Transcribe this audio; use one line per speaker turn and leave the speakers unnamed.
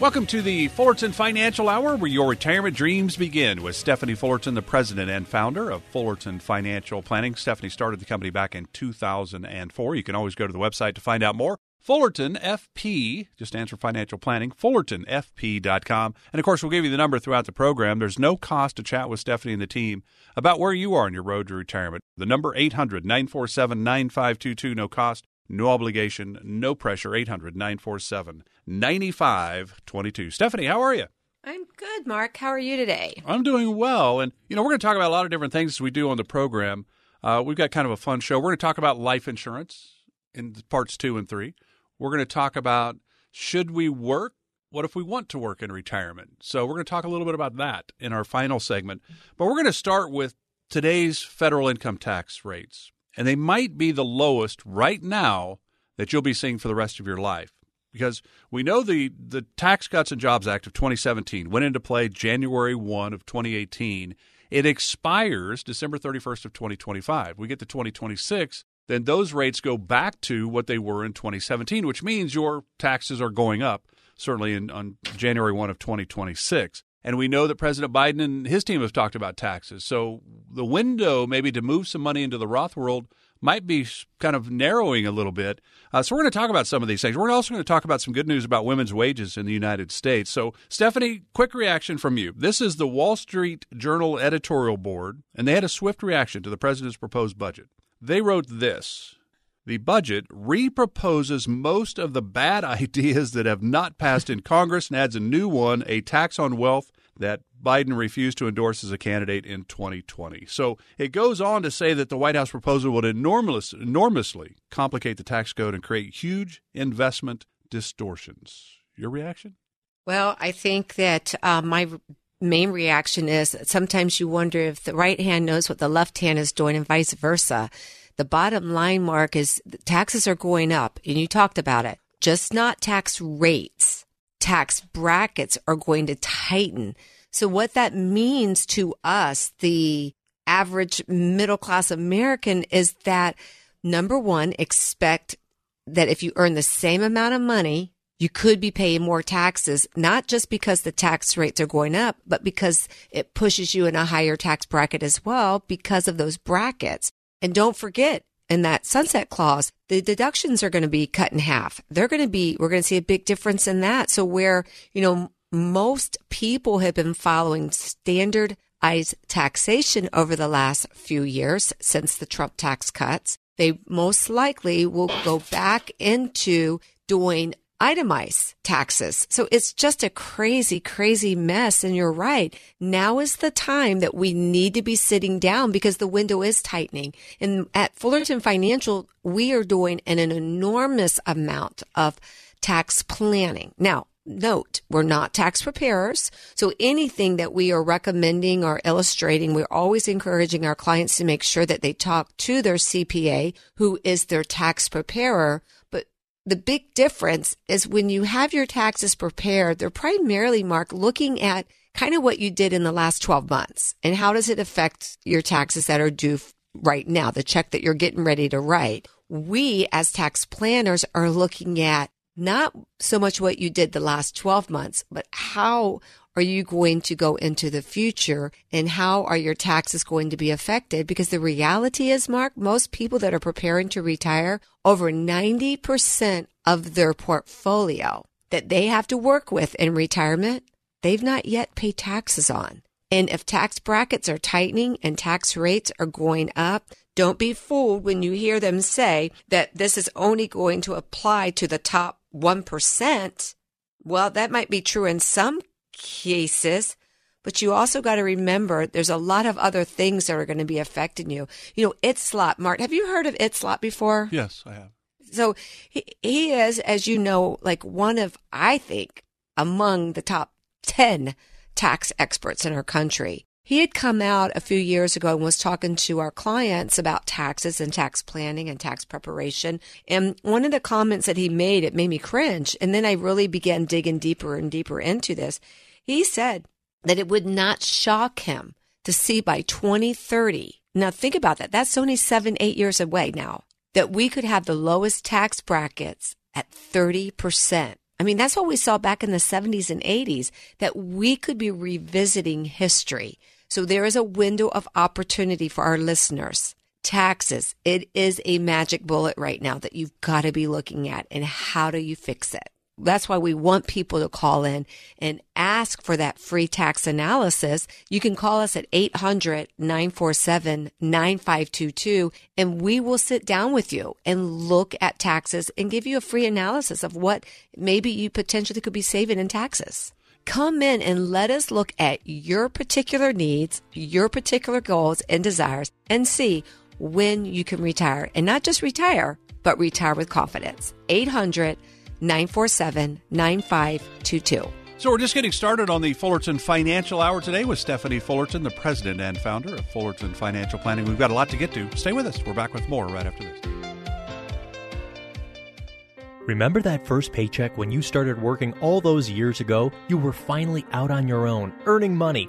Welcome to the Fullerton Financial Hour, where your retirement dreams begin with Stephanie Fullerton, the president and founder of Fullerton Financial Planning. Stephanie started the company back in 2004. You can always go to the website to find out more. Fullerton FP, just answer financial planning, fullertonfp.com. And of course, we'll give you the number throughout the program. There's no cost to chat with Stephanie and the team about where you are on your road to retirement. The number 800 947 9522, no cost. No obligation, no pressure. 800 947 9522. Stephanie, how are you?
I'm good, Mark. How are you today?
I'm doing well. And, you know, we're going to talk about a lot of different things we do on the program. Uh, we've got kind of a fun show. We're going to talk about life insurance in parts two and three. We're going to talk about should we work? What if we want to work in retirement? So, we're going to talk a little bit about that in our final segment. But we're going to start with today's federal income tax rates and they might be the lowest right now that you'll be seeing for the rest of your life. Because we know the, the Tax Cuts and Jobs Act of 2017 went into play January 1 of 2018. It expires December 31st of 2025. We get to 2026, then those rates go back to what they were in 2017, which means your taxes are going up, certainly in, on January 1 of 2026. And we know that President Biden and his team have talked about taxes. So the window maybe to move some money into the Roth world might be kind of narrowing a little bit. Uh, so we're going to talk about some of these things. We're also going to talk about some good news about women's wages in the United States. So, Stephanie, quick reaction from you. This is the Wall Street Journal editorial board, and they had a swift reaction to the president's proposed budget. They wrote this the budget reproposes most of the bad ideas that have not passed in Congress and adds a new one, a tax on wealth that Biden refused to endorse as a candidate in 2020. So it goes on to say that the White House proposal would enormous, enormously complicate the tax code and create huge investment distortions. Your reaction?
Well, I think that uh, my main reaction is sometimes you wonder if the right hand knows what the left hand is doing and vice versa. The bottom line, Mark, is taxes are going up, and you talked about it. Just not tax rates. Tax brackets are going to tighten. So what that means to us, the average middle class American, is that number one, expect that if you earn the same amount of money, you could be paying more taxes, not just because the tax rates are going up, but because it pushes you in a higher tax bracket as well because of those brackets. And don't forget, in that sunset clause, the deductions are going to be cut in half. They're going to be, we're going to see a big difference in that. So where, you know, most people have been following standardized taxation over the last few years since the Trump tax cuts, they most likely will go back into doing itemized taxes. So it's just a crazy, crazy mess. And you're right. Now is the time that we need to be sitting down because the window is tightening. And at Fullerton Financial, we are doing an, an enormous amount of tax planning. Now, note, we're not tax preparers. So anything that we are recommending or illustrating, we're always encouraging our clients to make sure that they talk to their CPA, who is their tax preparer But the big difference is when you have your taxes prepared, they're primarily, Mark, looking at kind of what you did in the last 12 months and how does it affect your taxes that are due right now, the check that you're getting ready to write. We as tax planners are looking at not so much what you did the last 12 months, but how are you going to go into the future and how are your taxes going to be affected? Because the reality is, Mark, most people that are preparing to retire, over 90% of their portfolio that they have to work with in retirement, they've not yet paid taxes on. And if tax brackets are tightening and tax rates are going up, don't be fooled when you hear them say that this is only going to apply to the top 1%. Well, that might be true in some cases, but you also got to remember there's a lot of other things that are going to be affecting you. You know, Itzlop, Mark, have you heard of Ed Slott before?
Yes, I have.
So he, he is, as you know, like one of, I think, among the top 10 tax experts in our country. He had come out a few years ago and was talking to our clients about taxes and tax planning and tax preparation. And one of the comments that he made, it made me cringe. And then I really began digging deeper and deeper into this. He said that it would not shock him to see by 2030. Now think about that. That's only seven, eight years away now that we could have the lowest tax brackets at 30%. I mean, that's what we saw back in the 70s and 80s, that we could be revisiting history. So there is a window of opportunity for our listeners. Taxes. It is a magic bullet right now that you've got to be looking at. And how do you fix it? That's why we want people to call in and ask for that free tax analysis. You can call us at 800 947 9522 and we will sit down with you and look at taxes and give you a free analysis of what maybe you potentially could be saving in taxes. Come in and let us look at your particular needs, your particular goals and desires and see when you can retire and not just retire, but retire with confidence. 800 947 9522.
So we're just getting started on the Fullerton Financial Hour today with Stephanie Fullerton, the president and founder of Fullerton Financial Planning. We've got a lot to get to. Stay with us. We're back with more right after this.
Remember that first paycheck when you started working all those years ago? You were finally out on your own, earning money.